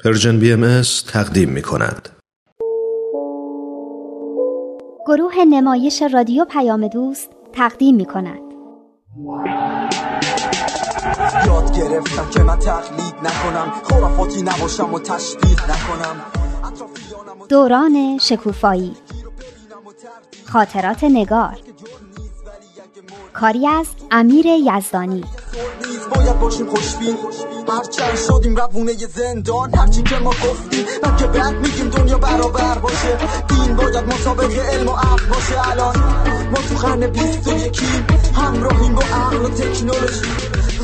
پرژن بی ام تقدیم می کند. گروه نمایش رادیو پیام دوست تقدیم می کند. یاد گرفتم که من تقلید نکنم خرافاتی نباشم و تشبیه نکنم دوران شکوفایی خاطرات نگار کاری از امیر یزدانی. باید باشیم خوشبین. هرچند شدیم روونه زندان هرچی که ما گفتیم من که بعد میگیم دنیا برابر باشه. دین باید مسابقه علم و عقل باشه. الان ما تو قرن بیست و یکیم همراهیم با عقل و تکنولوژی.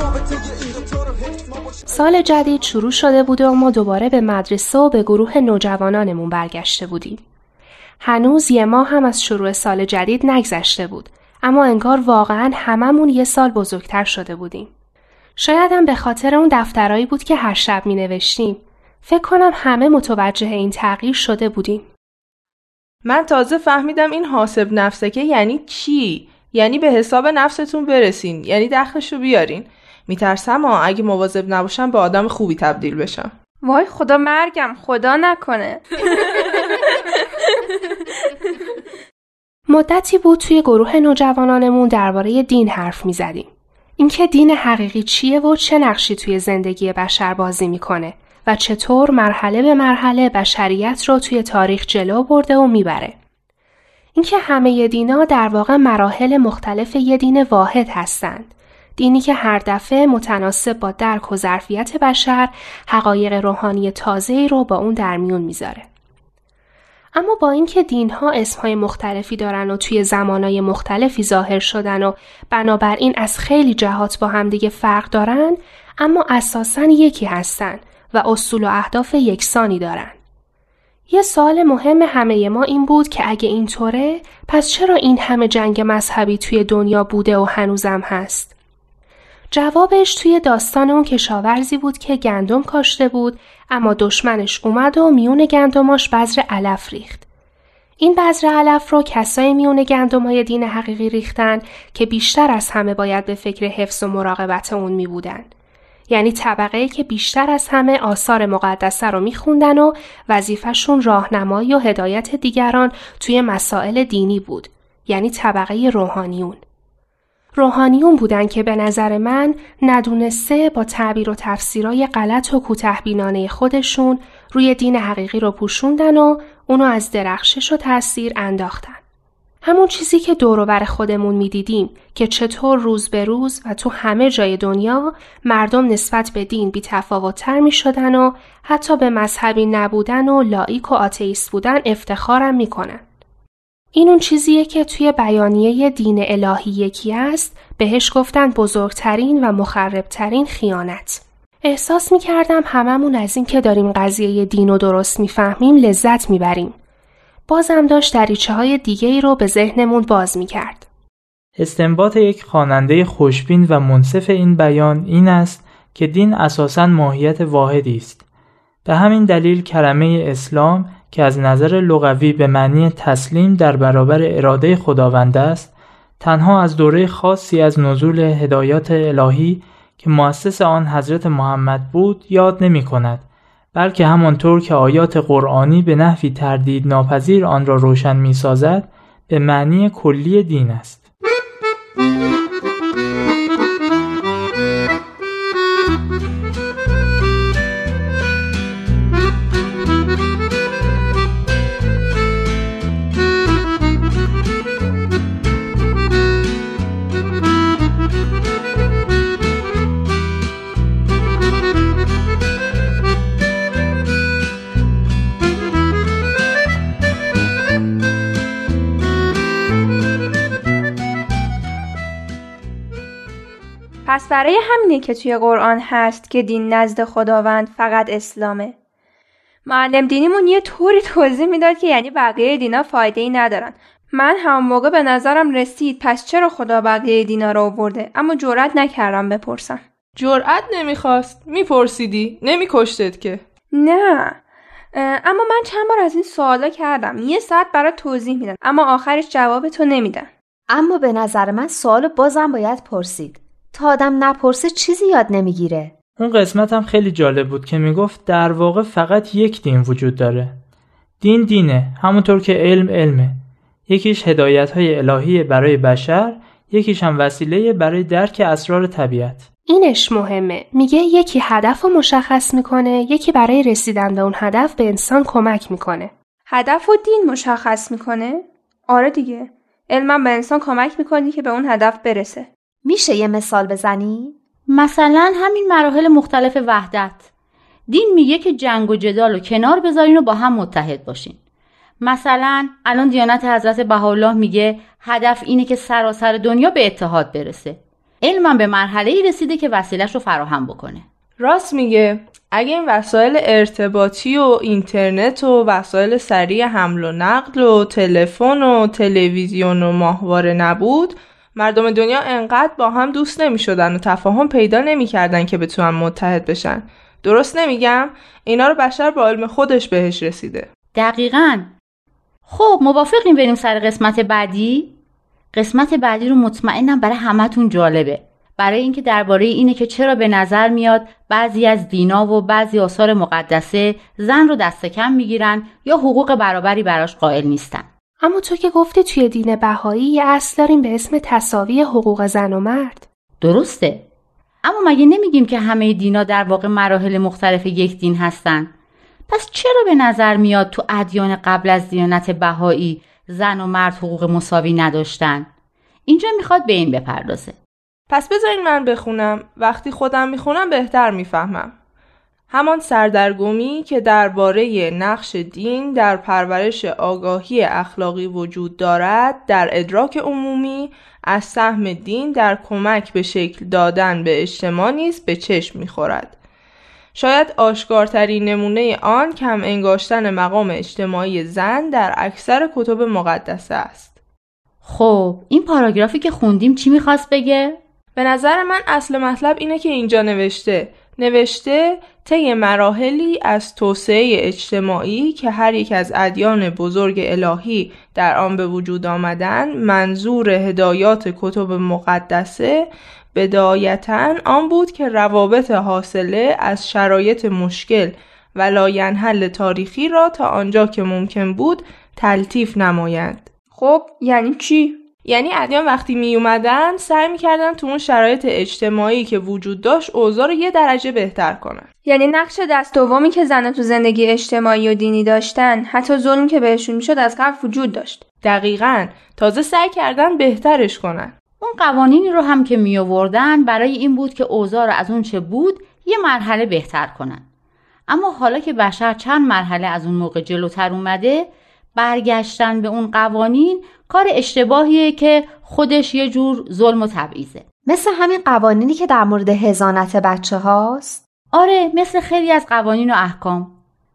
رابطه این دوتا رو حفظ ما باشه. سال جدید شروع شده بود و ما دوباره به مدرسه و به گروه نوجوانانمون برگشته بودیم. هنوز یه ماه هم از شروع سال جدید نگذشته بود. اما انگار واقعا هممون یه سال بزرگتر شده بودیم. شاید هم به خاطر اون دفترایی بود که هر شب می نوشتیم. فکر کنم همه متوجه این تغییر شده بودیم. من تازه فهمیدم این حاسب نفسکه یعنی چی؟ یعنی به حساب نفستون برسین یعنی دخلشو بیارین میترسم ها اگه مواظب نباشم به آدم خوبی تبدیل بشم وای خدا مرگم خدا نکنه مدتی بود توی گروه نوجوانانمون درباره دین حرف می زدیم. اینکه دین حقیقی چیه و چه نقشی توی زندگی بشر بازی می‌کنه و چطور مرحله به مرحله بشریت رو توی تاریخ جلو برده و می‌بره. اینکه همه دینا در واقع مراحل مختلف یه دین واحد هستند. دینی که هر دفعه متناسب با درک و ظرفیت بشر حقایق روحانی تازه‌ای رو با اون در میون می‌ذاره. اما با اینکه دینها اسمهای مختلفی دارن و توی زمانهای مختلفی ظاهر شدن و بنابراین از خیلی جهات با همدیگه فرق دارن اما اساسا یکی هستن و اصول و اهداف یکسانی دارن. یه سوال مهم همه ما این بود که اگه اینطوره پس چرا این همه جنگ مذهبی توی دنیا بوده و هنوزم هست؟ جوابش توی داستان اون کشاورزی بود که گندم کاشته بود اما دشمنش اومد و میون گندماش بذر علف ریخت. این بذر علف رو کسای میون گندم های دین حقیقی ریختن که بیشتر از همه باید به فکر حفظ و مراقبت اون می بودن. یعنی طبقه که بیشتر از همه آثار مقدسه رو میخوندن و وظیفهشون راهنمایی و هدایت دیگران توی مسائل دینی بود. یعنی طبقه روحانیون. روحانیون بودن که به نظر من ندونسته با تعبیر و تفسیرای غلط و کوتهبینانه خودشون روی دین حقیقی رو پوشوندن و اونو از درخشش و تاثیر انداختن. همون چیزی که دوروبر خودمون می‌دیدیم که چطور روز به روز و تو همه جای دنیا مردم نسبت به دین بی تفاوتتر می شدن و حتی به مذهبی نبودن و لایک و آتئیست بودن افتخارم می‌کنن. این اون چیزیه که توی بیانیه دین الهی یکی است بهش گفتن بزرگترین و مخربترین خیانت. احساس می کردم هممون از این که داریم قضیه دین و درست می‌فهمیم لذت می‌بریم. بازم داشت دریچه های دیگه ای رو به ذهنمون باز می کرد. استنباط یک خواننده خوشبین و منصف این بیان این است که دین اساساً ماهیت واحدی است. به همین دلیل کلمه اسلام که از نظر لغوی به معنی تسلیم در برابر اراده خداوند است تنها از دوره خاصی از نزول هدایات الهی که مؤسس آن حضرت محمد بود یاد نمی کند بلکه همانطور که آیات قرآنی به نحوی تردید ناپذیر آن را روشن می سازد به معنی کلی دین است. برای همینه که توی قرآن هست که دین نزد خداوند فقط اسلامه. معلم دینیمون یه طوری توضیح می‌داد که یعنی بقیه دینا فایده ای ندارن. من هم موقع به نظرم رسید پس چرا خدا بقیه دینا رو آورده؟ اما جرأت نکردم بپرسم. جرأت نمی‌خواست. میپرسیدی؟ نمیکشتت که. نه. اما من چند بار از این سوالا کردم. یه ساعت برای توضیح میدن اما آخرش جواب تو نمیدن. اما به نظر من سوال بازم باید پرسید. تا آدم نپرسه چیزی یاد نمی‌گیره. اون قسمت هم خیلی جالب بود که می‌گفت در واقع فقط یک دین وجود داره. دین دینه همونطور که علم علمه. یکیش هدایت های الهی برای بشر یکیش هم وسیله برای درک اسرار طبیعت. اینش مهمه. میگه یکی هدف رو مشخص می‌کنه یکی برای رسیدن به اون هدف به انسان کمک می‌کنه. هدف و دین مشخص می‌کنه؟ آره دیگه. علمم به انسان کمک می‌کنه که به اون هدف برسه. میشه یه مثال بزنی؟ مثلا همین مراحل مختلف وحدت. دین میگه که جنگ و جدال رو کنار بذارین و با هم متحد باشین. مثلا الان دیانت حضرت بهاءالله میگه هدف اینه که سراسر دنیا به اتحاد برسه. علمم به مرحله ای رسیده که وسیلش رو فراهم بکنه. راست میگه. اگه این وسایل ارتباطی و اینترنت و وسایل سریع حمل و نقل و تلفن و تلویزیون و ماهواره نبود مردم دنیا انقدر با هم دوست نمی شدن و تفاهم پیدا نمی کردن که بتونن متحد بشن. درست نمیگم؟ اینا رو بشر با علم خودش بهش رسیده. دقیقا. خب موافقیم بریم سر قسمت بعدی؟ قسمت بعدی رو مطمئنم برای همتون جالبه. برای اینکه درباره اینه که چرا به نظر میاد بعضی از دینا و بعضی آثار مقدسه زن رو دست کم می‌گیرن یا حقوق برابری براش قائل نیستن. اما تو که گفتی توی دین بهایی یه اصل داریم به اسم تصاوی حقوق زن و مرد. درسته. اما مگه نمیگیم که همه دینا در واقع مراحل مختلف یک دین هستن؟ پس چرا به نظر میاد تو ادیان قبل از دیانت بهایی زن و مرد حقوق مساوی نداشتن؟ اینجا می‌خواد به این بپردازه. پس بذارین من بخونم. وقتی خودم می‌خونم بهتر می‌فهمم. همان سردرگمی که درباره نقش دین در پرورش آگاهی اخلاقی وجود دارد در ادراک عمومی از سهم دین در کمک به شکل دادن به اجتماع نیز به چشم می‌خورد. شاید آشکارترین نمونه آن کم انگاشتن مقام اجتماعی زن در اکثر کتب مقدسه است. خب این پاراگرافی که خوندیم چی می‌خواست بگه؟ به نظر من اصل مطلب اینه که اینجا نوشته. نوشته طی مراحلی از توسعه اجتماعی که هر یک از ادیان بزرگ الهی در آن به وجود آمدن منظور هدایات کتب مقدسه بدایتا آن بود که روابط حاصله از شرایط مشکل و لاینحل تاریخی را تا آنجا که ممکن بود تلطیف نمایند. خب یعنی چی؟ یعنی ادیان وقتی می اومدن سعی می‌کردن تو اون شرایط اجتماعی که وجود داشت اوضاع رو یه درجه بهتر کنن. یعنی نقش دست دومی که زنها تو زندگی اجتماعی و دینی داشتن حتی ظلم که بهشون می‌شد از قبل وجود داشت. دقیقا. تازه سعی کردن بهترش کنن. اون قوانینی رو هم که می آوردن برای این بود که اوضاع رو از اون چه بود یه مرحله بهتر کنن. اما حالا که بشر چند مرحله از اون موقع جلوتر اومده برگشتن به اون قوانین کار اشتباهیه که خودش یه جور ظلم و تبعیضه. مثل همین قوانینی که در مورد هزانت بچه هاست؟ آره مثل خیلی از قوانین و احکام.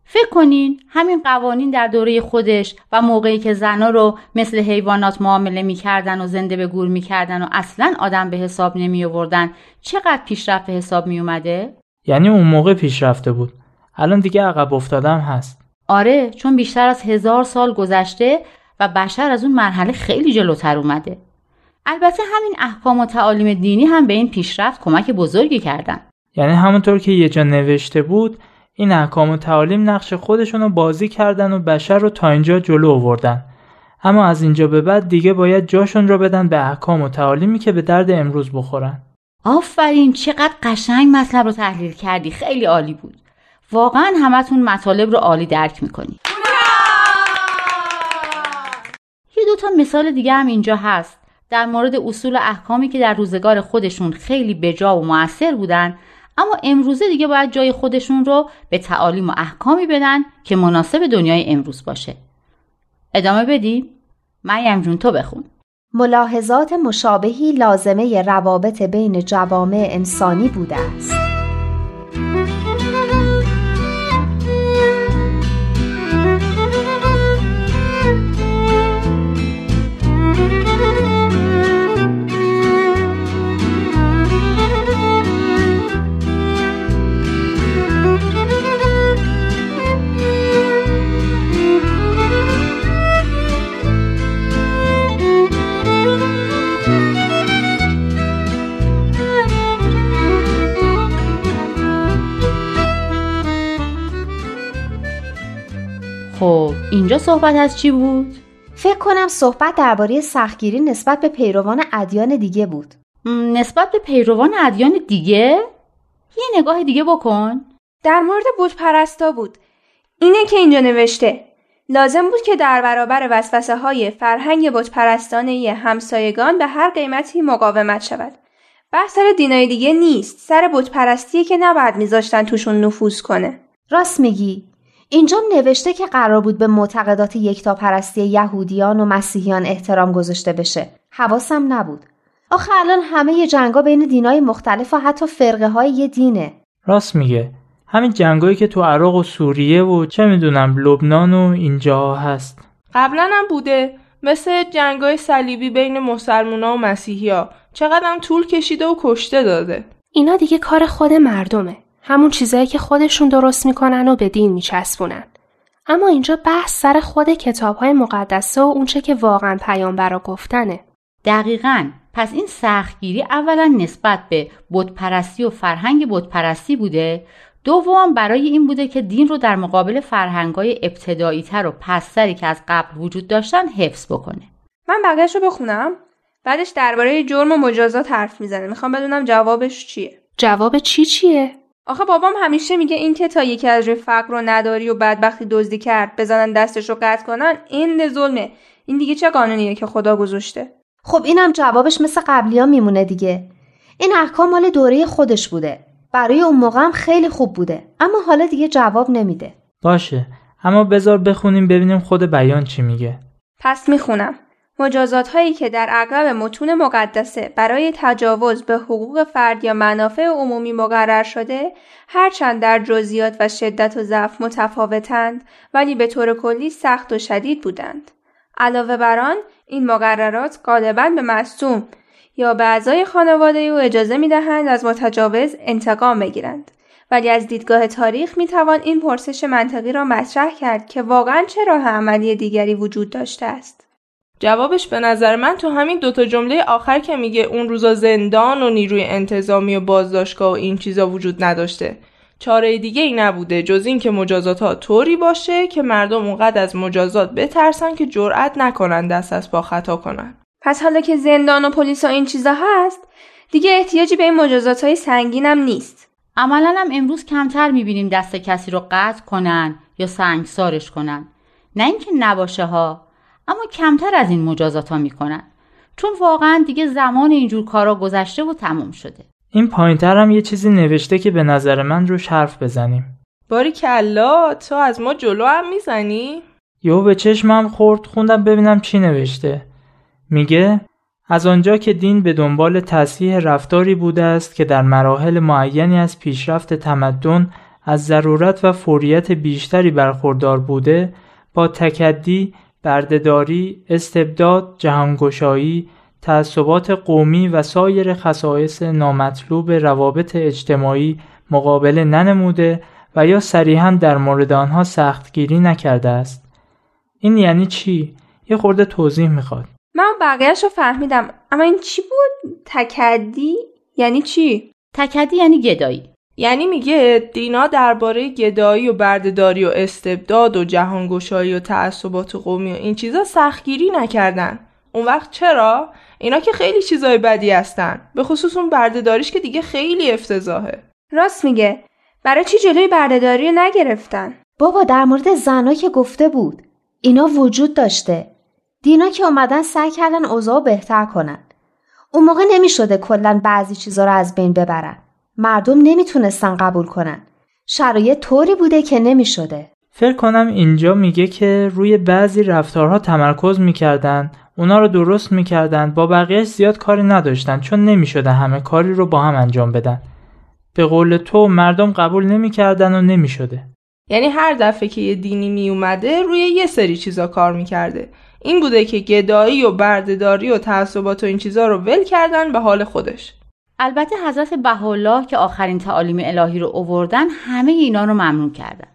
فکر کنین همین قوانین در دوره خودش و موقعی که زنا رو مثل حیوانات معامله می‌کردن و زنده به گور می‌کردن و اصلا آدم به حساب نمی آوردن چقدر پیشرفت به حساب می اومده؟ یعنی اون موقع پیشرفته بود. الان دیگه عقب افتادم هست. آره چون بیشتر از هزار سال گذشته و بشر از اون مرحله خیلی جلوتر اومده. البته همین احکام و تعالیم دینی هم به این پیشرفت کمک بزرگی کردن. یعنی همونطور که یه جا نوشته بود این احکام و تعالیم نقش خودشون رو بازی کردن و بشر رو تا اینجا جلو آوردن. اما از اینجا به بعد دیگه باید جاشون رو بدن به احکام و تعالیمی که به درد امروز بخورن. آفرین چقدر قشنگ مطلب رو تحلیل کردی. خیلی عالی بود. واقعا همتون مطالب رو عالی درک می‌کنی. یه دوتا مثال دیگه هم اینجا هست. در مورد اصول احکامی که در روزگار خودشون خیلی بجا و موثر بودن اما امروزه دیگه باید جای خودشون رو به تعالیم و احکامی بدن که مناسب دنیای امروز باشه. ادامه بدیم؟ مریم جون تو بخون. ملاحظات مشابهی لازمه روابط بین جوامع انسانی بوده است. اینجا صحبت از چی بود؟ فکر کنم صحبت درباره سختگیری نسبت به پیروان ادیان دیگه بود. نسبت به پیروان ادیان دیگه؟ یه نگاه دیگه بکن. در مورد بود پرستا بود. اینه که اینجا نوشته. لازم بود که در برابر وسوسه های فرهنگ بود پرستانه همسایگان به هر قیمتی مقاومت شود. بحث سر دینای دیگه نیست. سر بود پرستیه که نباید میذاشتن توشون نفوذ کنه. راست میگی. اینجا نوشته که قرار بود به معتقدات یکتاپرستی یهودیان و مسیحیان احترام گذاشته بشه. حواسم نبود. آخه الان همه جنگا بین دینای مختلف و حتی فرقه های یه دینه. راست میگه. همین جنگایی که تو عراق و سوریه و چه می‌دونم لبنان و اینجا هست. قبلا هم بوده مثل جنگای صلیبی بین مسلمونا و مسیحیا چقدر طول کشیده و کشته داده. اینا دیگه کار خود مردمه. همون چیزایی که خودشون درست می‌کنن و به دین میچسبونن. اما اینجا بحث سر خود کتاب های مقدسه و اونچه که واقعا پیامبرا گفتنه. دقیقا. پس این سختگیری اولا نسبت به بتپرستی و فرهنگ بتپرستی بوده؟ دوم برای این بوده که دین رو در مقابل فرهنگای ابتدایی تر و پستری که از قبل وجود داشتن حفظ بکنه. من بقیهش رو بخونم. بعدش درباره جرم و مجازات حرف می‌زنه. می‌خوام بدونم جوابش چیه. جواب چی چیه؟ آخه بابام همیشه میگه این که تا یکی از روی فقر و نداری و بدبختی دزدی کرد بزنن دستش رو قطع کنن این ظلمه. این دیگه چه قانونیه که خدا گذاشته؟ خب اینم جوابش مثل قبلی ها میمونه دیگه. این احکام مال دوره خودش بوده. برای اون موقع هم خیلی خوب بوده. اما حالا دیگه جواب نمیده. باشه. اما بذار بخونیم ببینیم خود بیان چی میگه. پس می‌خونم. مجازات هایی که در اغلب متون مقدسه برای تجاوز به حقوق فرد یا منافع عمومی مقرر شده هرچند در جزئیات و شدت و ضعف متفاوتند ولی به طور کلی سخت و شدید بودند علاوه بر آن این مقررات غالبا به مصوم یا به اعضای خانواده او اجازه می دهند از متجاوز انتقام بگیرند. ولی از دیدگاه تاریخ می توان این پرسش منطقی را مطرح کرد که واقعا چه راه عملی دیگری وجود داشته است. جوابش به نظر من تو همین دوتا جمله آخر که میگه اون روزا زندان و نیروی انتظامی و بازداشتگاه و این چیزا وجود نداشته. چاره دیگه ای نبوده جز این که مجازات ها طوری باشه که مردم اونقدر از مجازات بترسن که جرأت نکنن دست از پا خطا کنن. پس حالا که زندان و پلیس و این چیزا هست دیگه احتیاجی به این مجازات های سنگینم نیست عملا هم امروز کمتر می‌بینیم دست کسی رو قطع کنن یا سنگسارش کنن نه اینکه نباشه ها اما کمتر از این مجازات ها می‌کنن. چون واقعا دیگه زمان اینجور کارا گذشته و تموم شده. این پایینتر هم یه چیزی نوشته که به نظر من روش حرف بزنیم. باری کلا تو از ما جلو هم می‌زنی؟ یهو به چشمم خورد خوندم ببینم چی نوشته. میگه از آنجا که دین به دنبال تصحیح رفتاری بوده است که در مراحل معینی از پیشرفت تمدن از ضرورت و فوریت بیشتری برخوردار بوده با تکدی، بردهداری، استبداد، جهانگشایی، تعصبات قومی و سایر خصایص نامطلوب روابط اجتماعی مقابله ننموده و یا صریحا در مورد آنها سختگیری نکرده است. این یعنی چی؟ یه خورده توضیح می‌خواد. من بقیهش رو فهمیدم اما این چی بود؟ تکدی؟ یعنی چی؟ تکدی یعنی گدایی یعنی میگه دینا درباره گدایی و بردهداری و استبداد و جهانگشایی و تعصبات قومی و این چیزا سختگیری نکردن. اون وقت چرا؟ اینا که خیلی چیزای بدی هستن. به خصوص اون بردهداریش که دیگه خیلی افتضاحه. راست میگه. برای چی جلوی بردهداری نگرفتن؟ بابا در مورد زنا که گفته بود. اینا وجود داشته. دینا که اومدن سعی کردن اوضاع بهتر کنن. اون موقع نمی شده کلا بعضی چیزا رو از بین ببرن. مردم نمی‌تونستن قبول کنن. شرایط طوری بوده که نمی شده. فکر کنم اینجا میگه که روی بعضی رفتارها تمرکز می‌کردن اونا رو درست می‌کردن با بقیهش زیاد کاری نداشتن چون نمی‌شده همه کاری رو با هم انجام بدن به قول تو مردم قبول نمی‌کردن و نمی‌شده یعنی هر دفعه که یه دینی میومده روی یه سری چیزا کار می‌کرده این بوده که گدایی و بردهداری و تعصبات و این چیزا رو ول کردن به حال خودش البته حضرت بهاءالله که آخرین تعالیم الهی رو اووردن همه اینا رو ممنون کردن.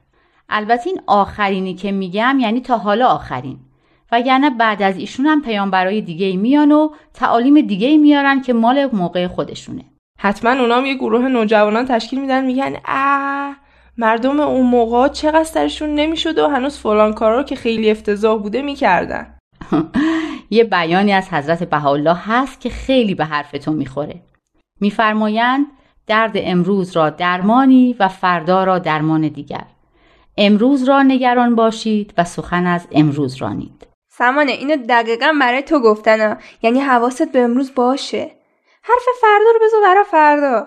البته این آخرینی که میگم یعنی تا حالا آخرین. وگرنه بعد از ایشون هم پیامبرای دیگه میان و تعالیم دیگه میارن که مال موقع خودشونه. حتما اونام یه گروه نوجوانان تشکیل میدن میگن اه مردم اون موقع چقدر سرشون نمی‌شد و هنوز فلان کارا که خیلی افتضاح بوده می‌کردن. یه بیانی از حضرت بهاءالله هست که خیلی به حرفتون می‌خوره. میفرمایند درد امروز را درمانی و فردا را درمان دیگر. امروز را نگران باشید و سخن از امروز رانید. سمانه اینو دقیقا برای تو گفتن یعنی حواست به امروز باشه. حرف فردا رو بذار برای فردا.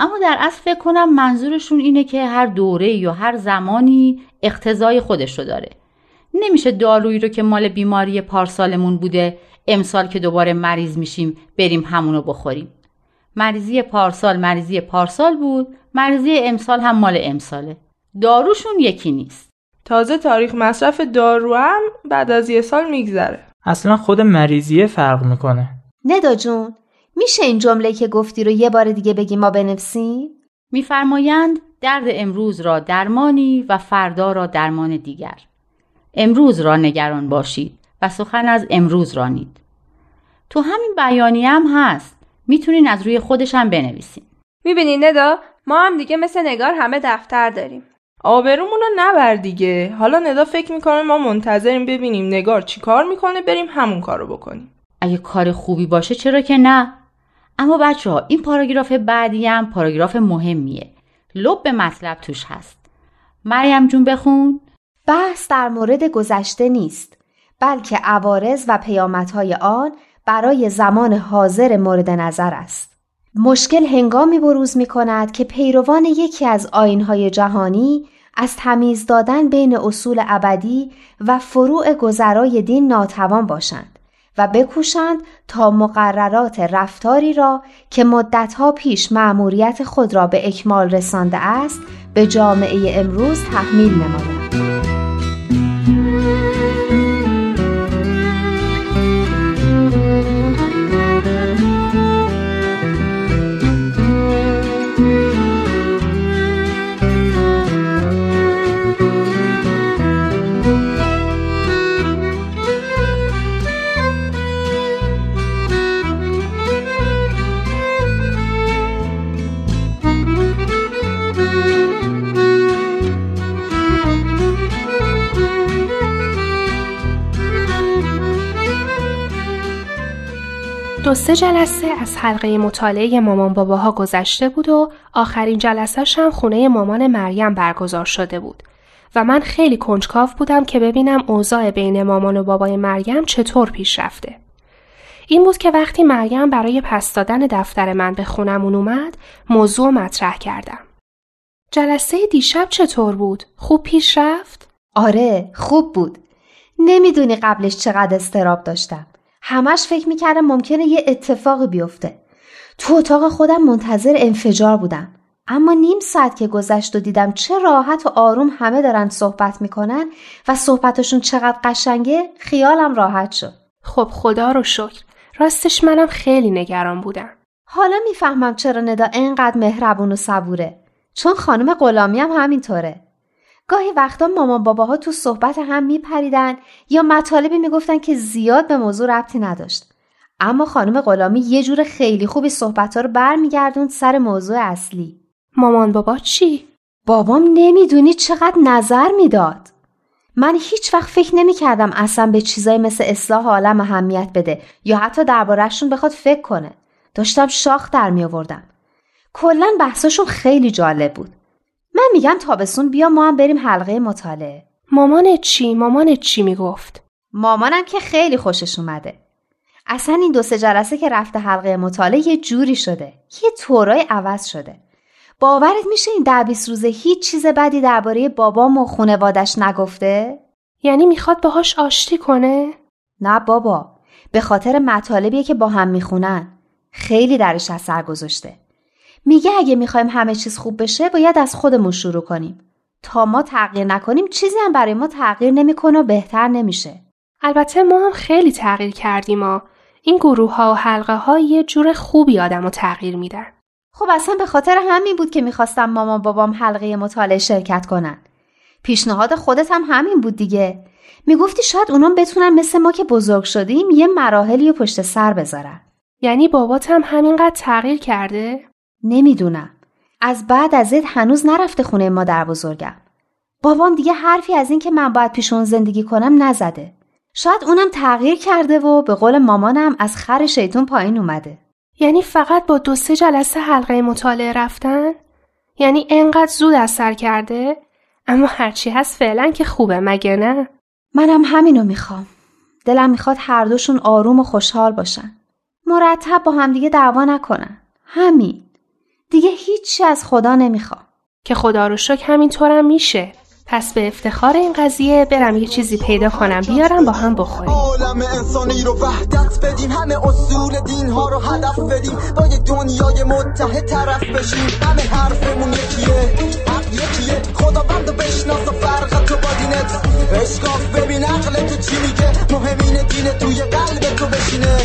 اما در اصل فکر کنم منظورشون اینه که هر دوره یا هر زمانی اقتضای خودش رو داره. نمیشه دارویی رو که مال بیماری پارسالمون بوده امسال که دوباره مریض میشیم بریم همونو بخوریم. مریضی پارسال مریضی پارسال بود مریضی امسال هم مال امساله. داروشون یکی نیست. تازه تاریخ مصرف دارو هم بعد از یه سال میگذره. اصلا خود مریضیه فرق می‌کنه. ندا جون میشه این جمله که گفتی رو یه بار دیگه بگی ما بنویسیم؟ میفرمایند درد امروز را درمانی و فردا را درمان دیگر. امروز را نگران باشید و سخن از امروز رانید تو همین بیانی هم هست. می‌تونین از روی خودش هم بنویسین. می‌بینی ندا؟ ما هم دیگه مثل نگار همه دفتر داریم. آبرومون رو نبر دیگه. حالا ندا فکر می‌کنه ما منتظریم ببینیم نگار چی کار می‌کنه بریم همون کارو بکنیم. اگه کار خوبی باشه چرا که نه؟ اما بچه ها این پاراگراف بعدی هم پاراگراف مهمیه. لب به مطلب توش هست. مریم جون بخون. بحث در مورد گذشته نیست بلکه عوارض و پیامدهای آن برای زمان حاضر مورد نظر است مشکل هنگامی بروز می کند که پیروان یکی از آینهای جهانی از تمیز دادن بین اصول ابدی و فروع گذرای دین ناتوان باشند و بکوشند تا مقررات رفتاری را که مدتها پیش معموریت خود را به اکمال رسانده است به جامعه امروز تحمیل نمایند. دو سه جلسه از حلقه مطالعه مامان باباها گذشته بود و آخرین جلسه هم خونه مامان مریم برگزار شده بود و من خیلی کنجکاو بودم که ببینم اوضاع بین مامان و بابای مریم چطور پیش رفته. این بود که وقتی مریم برای پس دادن دفتر من به خونمون اومد موضوع مطرح کردم. جلسه دیشب چطور بود؟ خوب پیش رفت؟ آره خوب بود. نمی‌دونی قبلش چقدر استراب داشتم. همش فکر می‌کردم ممکنه یه اتفاقی بیفته. تو اتاق خودم منتظر انفجار بودم. اما نیم ساعت که گذشت و دیدم چه راحت و آروم همه دارن صحبت می‌کنن و صحبتشون چقدر قشنگه خیالم راحت شد. خب خدا رو شکر. راستش منم خیلی نگران بودم. حالا می‌فهمم چرا ندا انقدر مهربون و صبوره. چون خانم غلامی هم همینطوره. گاهی وقتا مامان باباها تو صحبت هم میپریدن یا مطالبی می‌گفتن که زیاد به موضوع ربطی نداشت. اما خانم غلامی یه جور خیلی خوبی صحبت ها رو برمیگردوند سر موضوع اصلی. مامان بابا چی؟ بابام نمی‌دونی چقدر نظر می‌داد. من هیچ وقت فکر نمی‌کردم اصلا به چیزای مثل اصلاح عالم اهمیت بده یا حتی دربارهشون بخواد فکر کنه. داشتم شاخ در می آوردم. کلا بحثاشون خیلی جالب بود. من میگم تابستون بیا ما هم بریم حلقه مطالعه. مامان چی؟ مامان چی می‌گفت؟ مامانم که خیلی خوشش اومده. اصلا این دو سه جلسه که رفته حلقه مطالعه یه جوری شده. یه طورای عوض شده. باورت میشه این ده بیست روزه هیچ چیز بدی درباره بابام و خونوادش نگفته؟ یعنی می‌خواد باهاش آشتی کنه؟ نه بابا. به خاطر مطالبیه که با هم می‌خونن. خیلی درش اثر گذاشته. میگه اگه می‌خوایم همه چیز خوب بشه باید از خودمون شروع کنیم. تا ما تغییر نکنیم چیزی هم برای ما تغییر نمی‌کنه و بهتر نمیشه. البته ما هم خیلی تغییر کردیم ما. این گروه ها و حلقه ها یه جور خوبی آدم رو تغییر میدن. خب اصلا به خاطر همین بود که می‌خواستم مامان بابام حلقه مطالعه شرکت کنن. پیشنهاد خودت هم همین بود دیگه. می‌گفتی شاید اونام بتونن مثل ما که بزرگ شدیم یه مراحلی پشت سر بذارن. یعنی بابات هم همینقدر تغییر کرده؟ نمی‌دونم. از بعد از هنوز نرفته خونه مادر بزرگم. بابام دیگه حرفی از این که من باید پیش اون زندگی کنم نزده. شاید اونم تغییر کرده و به قول مامانم از خر شیطون پایین اومده. یعنی فقط با دو سه جلسه حلقه مطالعه رفتن؟ یعنی انقدر زود اثر کرده؟ اما هرچی هست فعلا که خوبه مگه نه؟ منم همینو می‌خوام. دلم می‌خواد هر دوشون آروم و خوشحال باشن. مرتب با همدیگه دعوا نکنن. همین. دیگه هیچی از خدا نمی‌خوام. که خدا رو شکر همینطورم میشه. پس به افتخار این قضیه برم یه چیزی پیدا کنم بیارم با هم بخوریم. عالم انسانی رو وحدت بدیم همه اصول دین ها رو هدف بدیم با یه دنیای متحد طرف بشیم. همه حرفمون یکیه حق یکیه. خدا بند و بشناس و فرق تو با دینت. اشکاف ببین عقل تو چی میگه. مهمین دین توی قلب تو بشینه.